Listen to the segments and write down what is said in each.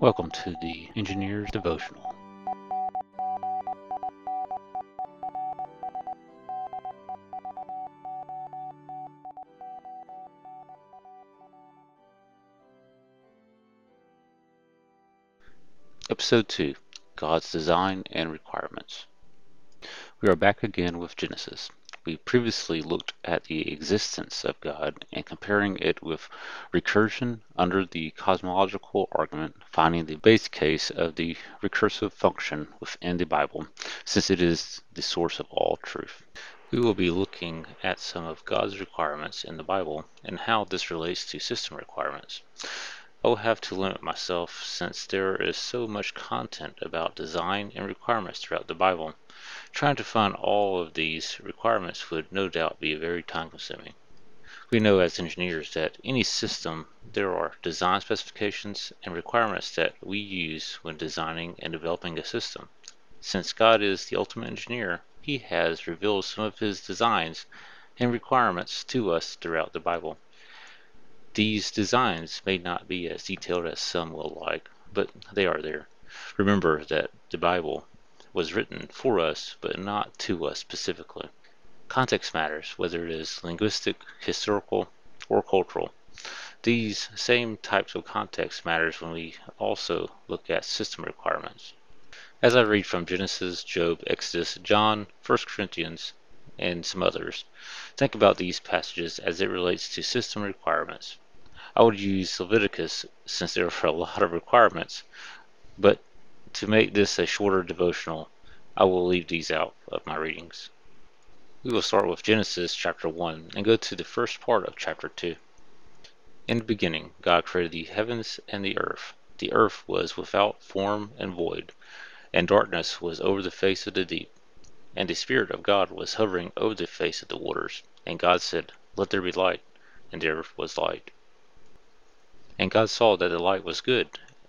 Welcome to the Engineer's Devotional. Episode 2 God's Design and Requirements. We are back again with Genesis. We previously looked at the existence of God and comparing it with recursion under the cosmological argument, finding the base case of the recursive function within the Bible, since it is the source of all truth. We will be looking at some of God's requirements in the Bible and how this relates to system requirements. I will have to limit myself since there is so much content about design and requirements throughout the Bible. Trying to find all of these requirements would no doubt be very time consuming. We know as engineers that any system there are design specifications and requirements that we use when designing and developing a system. Since God is the ultimate engineer, he has revealed some of his designs and requirements to us throughout the Bible. These designs may not be as detailed as some will like, but they are there. Remember that the Bible was written for us, but not to us specifically. Context matters, whether it is linguistic, historical, or cultural. These same types of context matters when we also look at system requirements. As I read from Genesis, Job, Exodus, John, 1 Corinthians, and some others, think about these passages as it relates to system requirements. I would use Leviticus since there are a lot of requirements, but to make this a shorter devotional, I will leave these out of my readings. We will start with Genesis chapter 1 and go to the first part of chapter 2. In the beginning, God created the heavens and the earth. The earth was without form and void, and darkness was over the face of the deep. And the Spirit of God was hovering over the face of the waters. And God said, Let there be light. And there was light. And God saw that the light was good,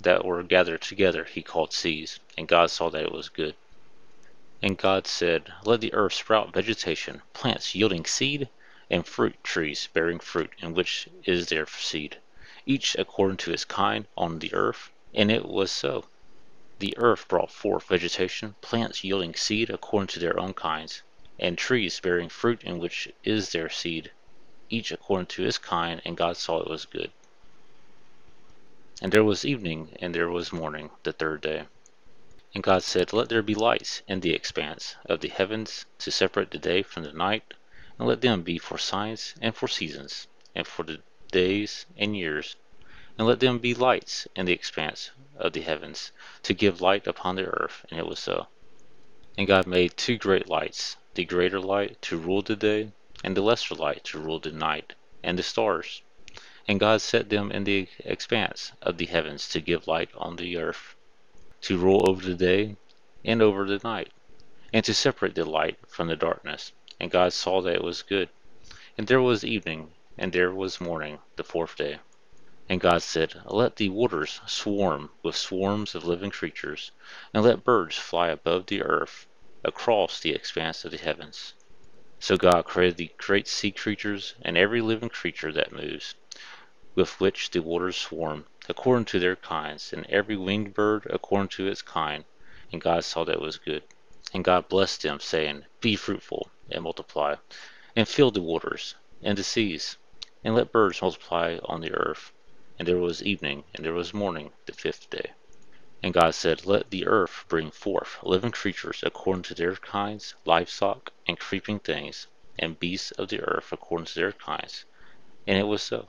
that were gathered together he called seas. And God saw that it was good. And God said, Let the earth sprout vegetation, plants yielding seed, and fruit trees bearing fruit, in which is their seed, each according to its kind on the earth. And it was so. The earth brought forth vegetation, plants yielding seed according to their own kinds, and trees bearing fruit in which is their seed, each according to his kind, and God saw it was good. And there was evening, and there was morning, the third day. And God said, Let there be lights in the expanse of the heavens to separate the day from the night, and let them be for signs and for seasons, and for the days and years, and let them be lights in the expanse of the heavens to give light upon the earth. And it was so. And God made two great lights, the greater light to rule the day, and the lesser light to rule the night, and the stars. And God set them in the expanse of the heavens to give light on the earth, to rule over the day and over the night, and to separate the light from the darkness. And God saw that it was good. And there was evening, and there was morning, the fourth day. And God said, Let the waters swarm with swarms of living creatures, and let birds fly above the earth across the expanse of the heavens. So God created the great sea creatures and every living creature that moves, with which the waters swarm, according to their kinds, and every winged bird according to its kind. And God saw that it was good. And God blessed them, saying, Be fruitful, and multiply, and fill the waters, and the seas, and let birds multiply on the earth. And there was evening, and there was morning, the fifth day. And God said, Let the earth bring forth living creatures according to their kinds, livestock, and creeping things, and beasts of the earth according to their kinds. And it was so.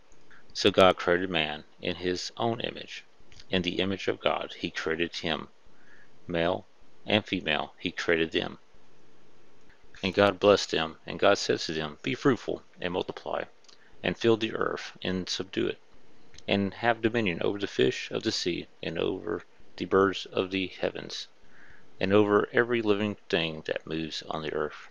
So God created man in his own image. In the image of God he created him. Male and female he created them. And God blessed them, and God said to them, Be fruitful, and multiply, and fill the earth, and subdue it, and have dominion over the fish of the sea, and over the birds of the heavens, and over every living thing that moves on the earth.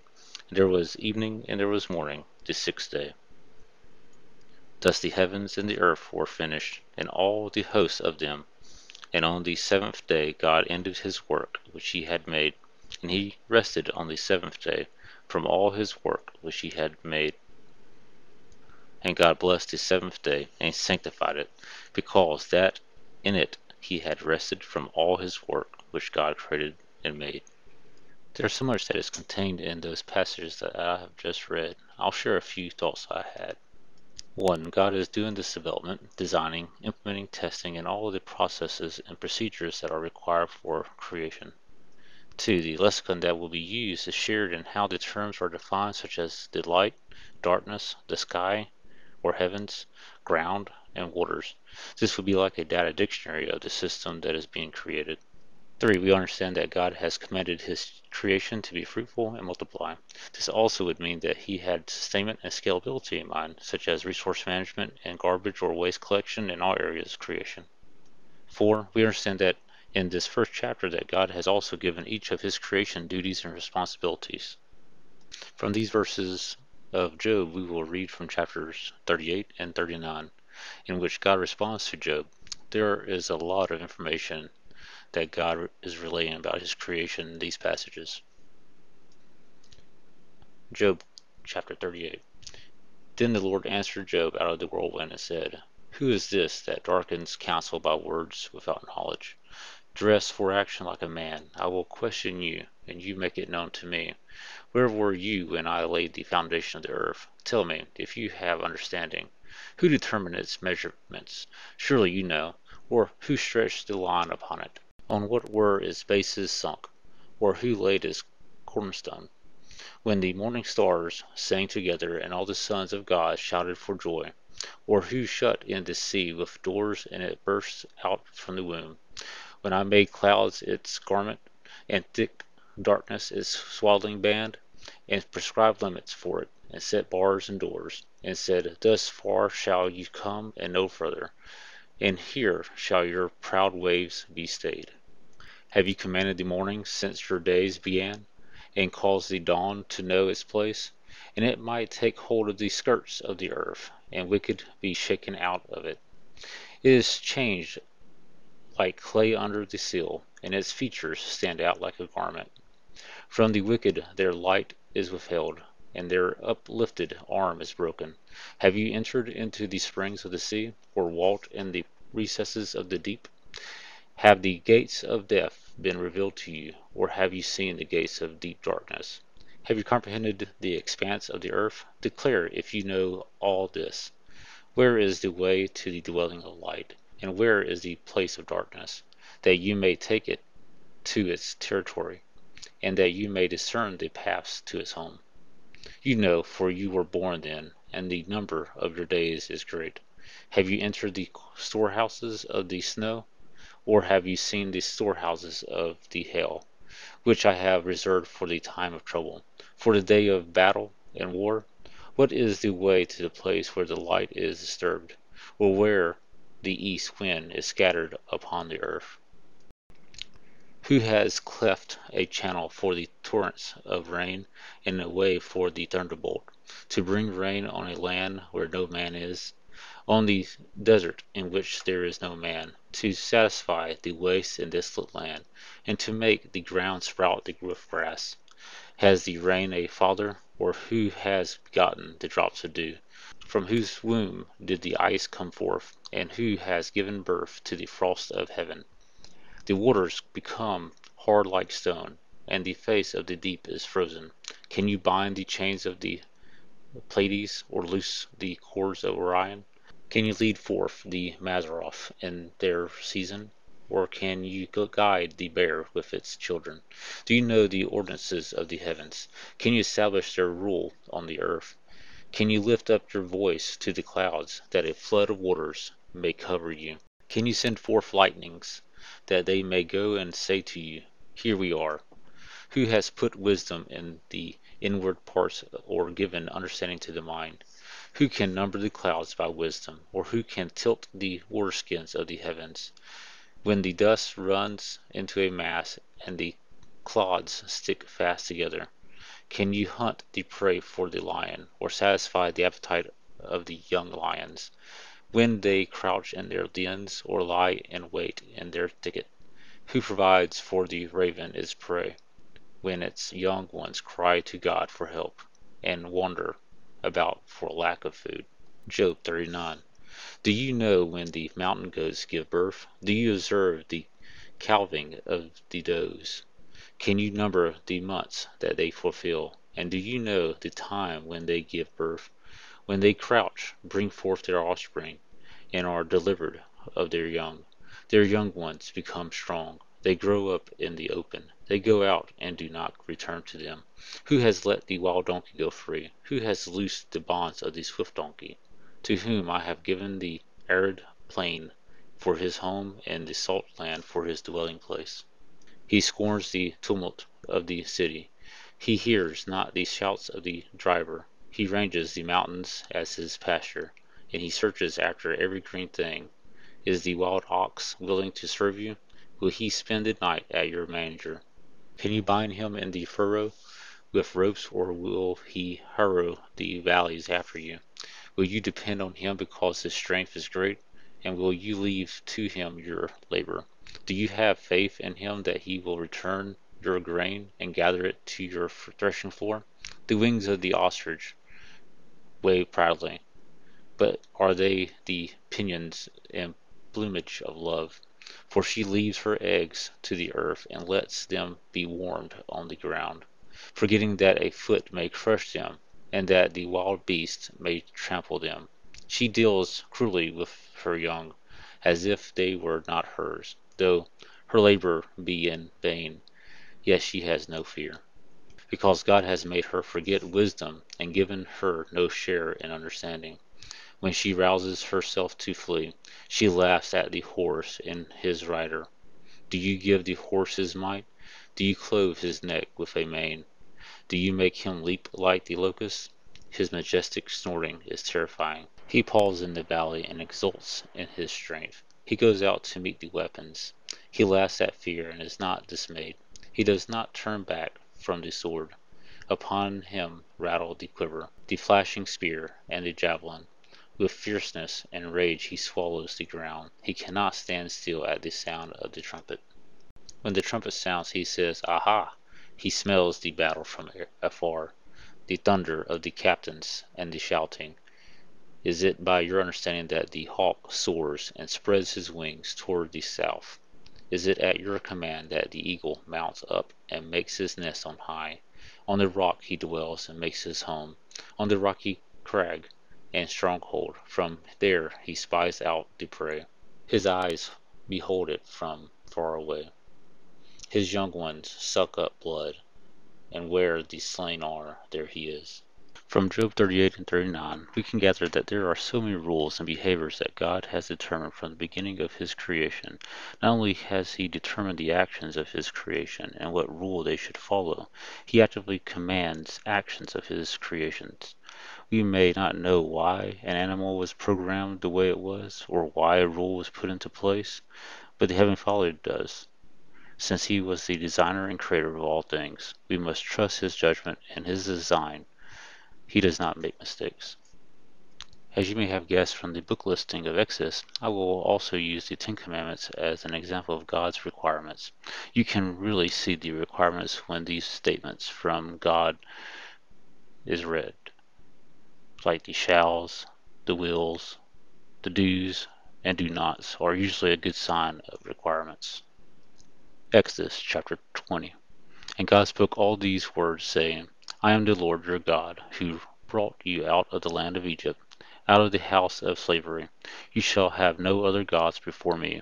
There was evening, and there was morning, the sixth day. Thus the heavens and the earth were finished, and all the hosts of them. And on the seventh day God ended his work which he had made and he rested on the seventh day from all his work which he had made. And God blessed the seventh day and sanctified it, because that in it he had rested from all his work which God created and made. So much that is contained in those passages that I have just read. I'll share a few thoughts I had. One, God is doing this development, designing, implementing, testing, and all of the processes and procedures that are required for creation. 2. The lexicon that will be used is shared in how the terms are defined, such as the light, darkness, the sky, or heavens, ground, and waters. This would be like a data dictionary of the system that is being created. 3. We understand that God has commanded his creation to be fruitful and multiply. This also would mean that he had sustainment and scalability in mind, such as resource management and garbage or waste collection in all areas of creation. 4. We understand that in this first chapter that God has also given each of his creation duties and responsibilities. From these verses of Job, we will read from chapters 38 and 39, in which God responds to Job. There is a lot of information that God is relating about his creation in these passages. Job chapter 38. Then the Lord answered Job out of the whirlwind and said, Who is this that darkens counsel by words without knowledge? Dress for action like a man. I will question you, and you make it known to me. Where were you when I laid the foundation of the earth? Tell me, if you have understanding. Who determined its measurements? Surely you know. Or who stretched the line upon it? On what were its bases sunk? Or who laid its cornerstone? When the morning stars sang together, and all the sons of God shouted for joy. Or who shut in the sea with doors, and it burst out from the womb? when I made clouds its garment, and thick darkness its swaddling band, and prescribed limits for it, and set bars and doors, and said, Thus far shall you come, and no further, and here shall your proud waves be stayed. Have you commanded the morning since your days began, and caused the dawn to know its place? And it might take hold of the skirts of the earth, and wicked be shaken out of it. It is changed like clay under the seal, and its features stand out like a garment. From the wicked their light is withheld, and their uplifted arm is broken. Have you entered into the springs of the sea, or walked in the recesses of the deep? Have the gates of death been revealed to you, or have you seen the gates of deep darkness? Have you comprehended the expanse of the earth? Declare if you know all this. Where is the way to the dwelling of light? and where is the place of darkness, that you may take it to its territory, and that you may discern the paths to its home. You know, for you were born then, and the number of your days is great. Have you entered the storehouses of the snow, or have you seen the storehouses of the hail, which I have reserved for the time of trouble, for the day of battle and war? What is the way to the place where the light is disturbed, or where the east wind is scattered upon the earth. Who has cleft a channel for the torrents of rain, and a way for the thunderbolt, to bring rain on a land where no man is? On the desert in which there is no man, to satisfy the waste and desolate land, and to make the ground sprout the rough grass? Has the rain a father, or who has begotten the drops of dew? From whose womb did the ice come forth, and who has given birth to the frost of heaven? The waters become hard like stone, and the face of the deep is frozen. Can you bind the chains of the Pleiades, or loose the cords of Orion? Can you lead forth the Mazzaroth in their season? Or can you guide the bear with its children? Do you know the ordinances of the heavens? Can you establish their rule on the earth? Can you lift up your voice to the clouds, that a flood of waters may cover you? Can you send forth lightnings, that they may go and say to you, Here we are? Who has put wisdom in the inward parts, or given understanding to the mind? Who can number the clouds by wisdom, or who can tilt the waterskins of the heavens? When the dust runs into a mass, and the clods stick fast together, can you hunt the prey for the lion, or satisfy the appetite of the young lions, when they crouch in their dens, or lie in wait in their thicket? Who provides for the raven its prey, when its young ones cry to God for help, and wander about for lack of food. Job 39. Do you know when the mountain goats give birth? Do you observe the calving of the does? Can you number the months that they fulfill? And do you know the time when they give birth? When they crouch, bring forth their offspring, and are delivered of their young. Their young ones become strong. They grow up in the open. They go out and do not return to them. Who has let the wild donkey go free? Who has loosed the bonds of the swift donkey? To whom I have given the arid plain for his home and the salt land for his dwelling place. He scorns the tumult of the city. He hears not the shouts of the driver. He ranges the mountains as his pasture, and he searches after every green thing. Is the wild ox willing to serve you? Will he spend the night at your manger? Can you bind him in the furrow with ropes, or will he harrow the valleys after you? Will you depend on him because his strength is great? And will you leave to him your labor? Do you have faith in him that he will return your grain and gather it to your threshing floor? The wings of the ostrich wave proudly, but are they the pinions and plumage of love? For she leaves her eggs to the earth and lets them be warmed on the ground, forgetting that a foot may crush them, and that the wild beasts may trample them. She deals cruelly with her young, as if they were not hers, though her labor be in vain, yet she has no fear, because God has made her forget wisdom and given her no share in understanding. When she rouses herself to flee, she laughs at the horse and his rider. Do you give the horse his might? Do you clothe his neck with a mane? Do you make him leap like the locust? His majestic snorting is terrifying. He paws in the valley and exults in his strength. He goes out to meet the weapons. He laughs at fear and is not dismayed. He does not turn back from the sword. Upon him rattle the quiver, the flashing spear, and the javelin. With fierceness and rage he swallows the ground. He cannot stand still at the sound of the trumpet. When the trumpet sounds, he says, Aha! He smells the battle from afar, the thunder of the captains and the shouting. Is it by your understanding that the hawk soars and spreads his wings toward the south? Is it at your command that the eagle mounts up and makes his nest on high? On the rock he dwells and makes his home, on the rocky crag and stronghold. From there he spies out the prey. His eyes behold it from far away. His young ones suck up blood, and where the slain are, there he is. From Job 38 and 39, we can gather that there are so many rules and behaviors that God has determined from the beginning of His creation. Not only has He determined the actions of His creation and what rule they should follow, He actively commands actions of His creations. We may not know why an animal was programmed the way it was, or why a rule was put into place, but the Heavenly Father does. Since He was the designer and creator of all things, we must trust His judgment and His design. He does not make mistakes. As you may have guessed from the book listing of Exodus, I will also use the Ten Commandments as an example of God's requirements. You can really see the requirements when these statements from God is read, like the shalls, the wills, the do's, and do nots are usually a good sign of requirements. Exodus chapter 20. And God spoke all these words, saying, I am the Lord your God, who brought you out of the land of Egypt out of the house of slavery. You shall have no other gods before me.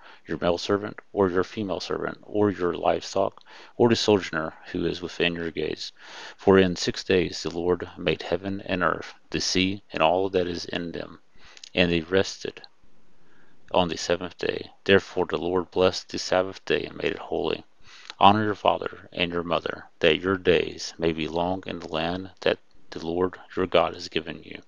your male servant or your female servant, or your livestock, or the sojourner who is within your gates. For in six days the Lord made heaven and earth, the sea, and all that is in them, and he rested on the seventh day. Therefore the Lord blessed the Sabbath day and made it holy. Honor your father and your mother, that your days may be long in the land that the Lord your God has given you.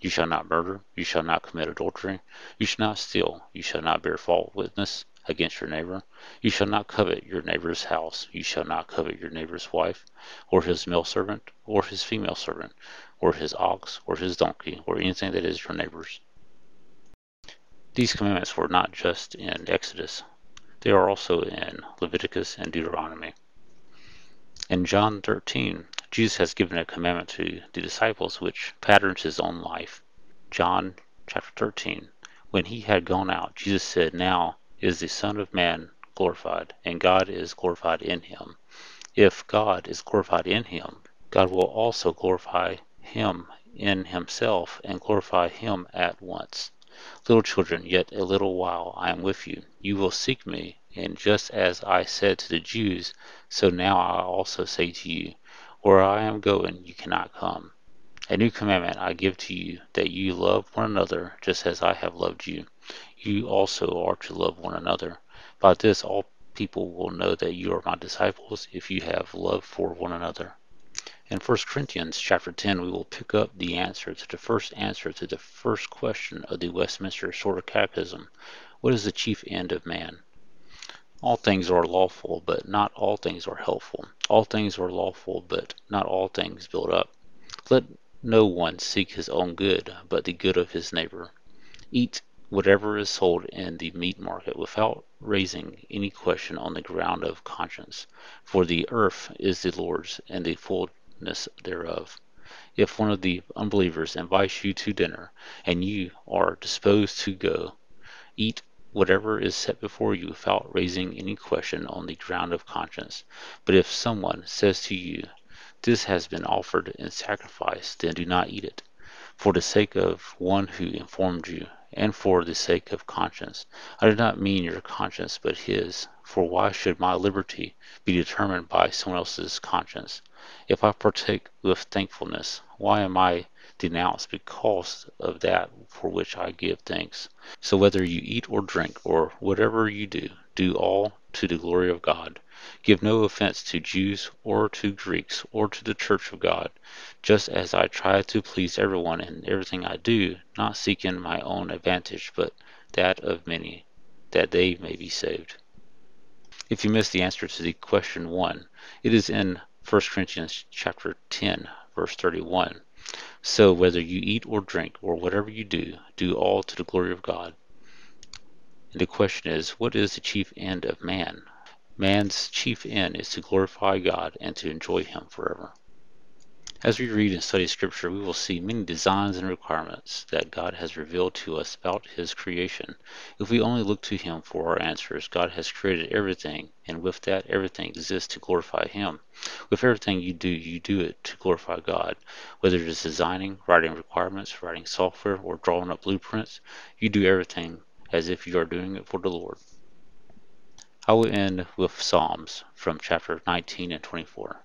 You shall not murder. You shall not commit adultery. You shall not steal. You shall not bear false witness against your neighbor. You shall not covet your neighbor's house. You shall not covet your neighbor's wife, or his male servant, or his female servant, or his ox, or his donkey, or anything that is your neighbor's. These commandments were not just in Exodus, they are also in Leviticus and Deuteronomy. In John 13, Jesus has given a commandment to the disciples which patterns his own life. John chapter 13. When he had gone out, Jesus said, Now is the Son of Man glorified, and God is glorified in him. If God is glorified in him, God will also glorify him in himself and glorify him at once. Little children, yet a little while I am with you. You will seek me, and just as I said to the Jews, so now I also say to you, where I am going, you cannot come. A new commandment I give to you, that you love one another just as I have loved you. You also are to love one another. By this all people will know that you are my disciples if you have love for one another. In 1 Corinthians chapter 10, we will pick up the answer to the first answer to the first question of the Westminster Shorter Catechism. What is the chief end of man? All things are lawful, but not all things are helpful. All things are lawful, but not all things build up. Let no one seek his own good, but the good of his neighbor. Eat whatever is sold in the meat market without raising any question on the ground of conscience, for the earth is the Lord's and the fullness thereof. If one of the unbelievers invites you to dinner, and you are disposed to go, eat whatever is set before you without raising any question on the ground of conscience. But if someone says to you, This has been offered in sacrifice, then do not eat it, for the sake of one who informed you, and for the sake of conscience. I do not mean your conscience, but his. For why should my liberty be determined by someone else's conscience? If I partake with thankfulness, why am I denounced because of that for which I give thanks. So whether you eat or drink or whatever you do, do all to the glory of God. Give no offense to Jews or to Greeks or to the church of God, just as I try to please everyone in everything I do, not seeking my own advantage, but that of many, that they may be saved. If you missed the answer to the question 1, it is in 1 Corinthians chapter 10, verse 31. So whether you eat or drink or whatever you do, do all to the glory of God. And the question is, what is the chief end of man? Man's chief end is to glorify God and to enjoy Him forever. As we read and study Scripture, we will see many designs and requirements that God has revealed to us about His creation. If we only look to Him for our answers, God has created everything, and with that, everything exists to glorify Him. With everything you do, you do it to glorify God. Whether it is designing, writing requirements, writing software, or drawing up blueprints, you do everything as if you are doing it for the Lord. I will end with Psalms from chapter 19 and 24.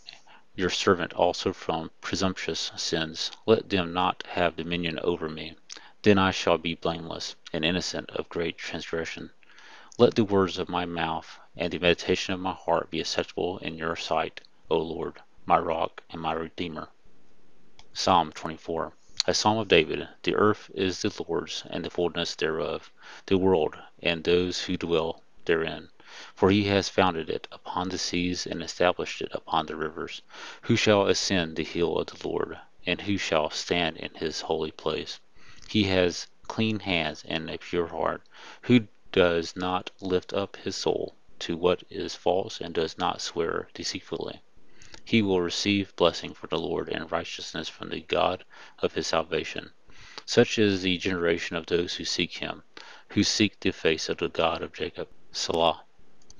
your servant also from presumptuous sins. Let them not have dominion over me. Then I shall be blameless and innocent of great transgression. Let the words of my mouth and the meditation of my heart be acceptable in your sight, O Lord, my rock and my redeemer. Psalm 24. A psalm of David. The earth is the Lord's, and the fullness thereof, the world, and those who dwell therein. For he has founded it upon the seas and established it upon the rivers. Who shall ascend the hill of the Lord, and who shall stand in his holy place? He has clean hands and a pure heart, who does not lift up his soul to what is false and does not swear deceitfully. He will receive blessing from the Lord and righteousness from the God of his salvation. Such is the generation of those who seek him, who seek the face of the God of Jacob. Selah.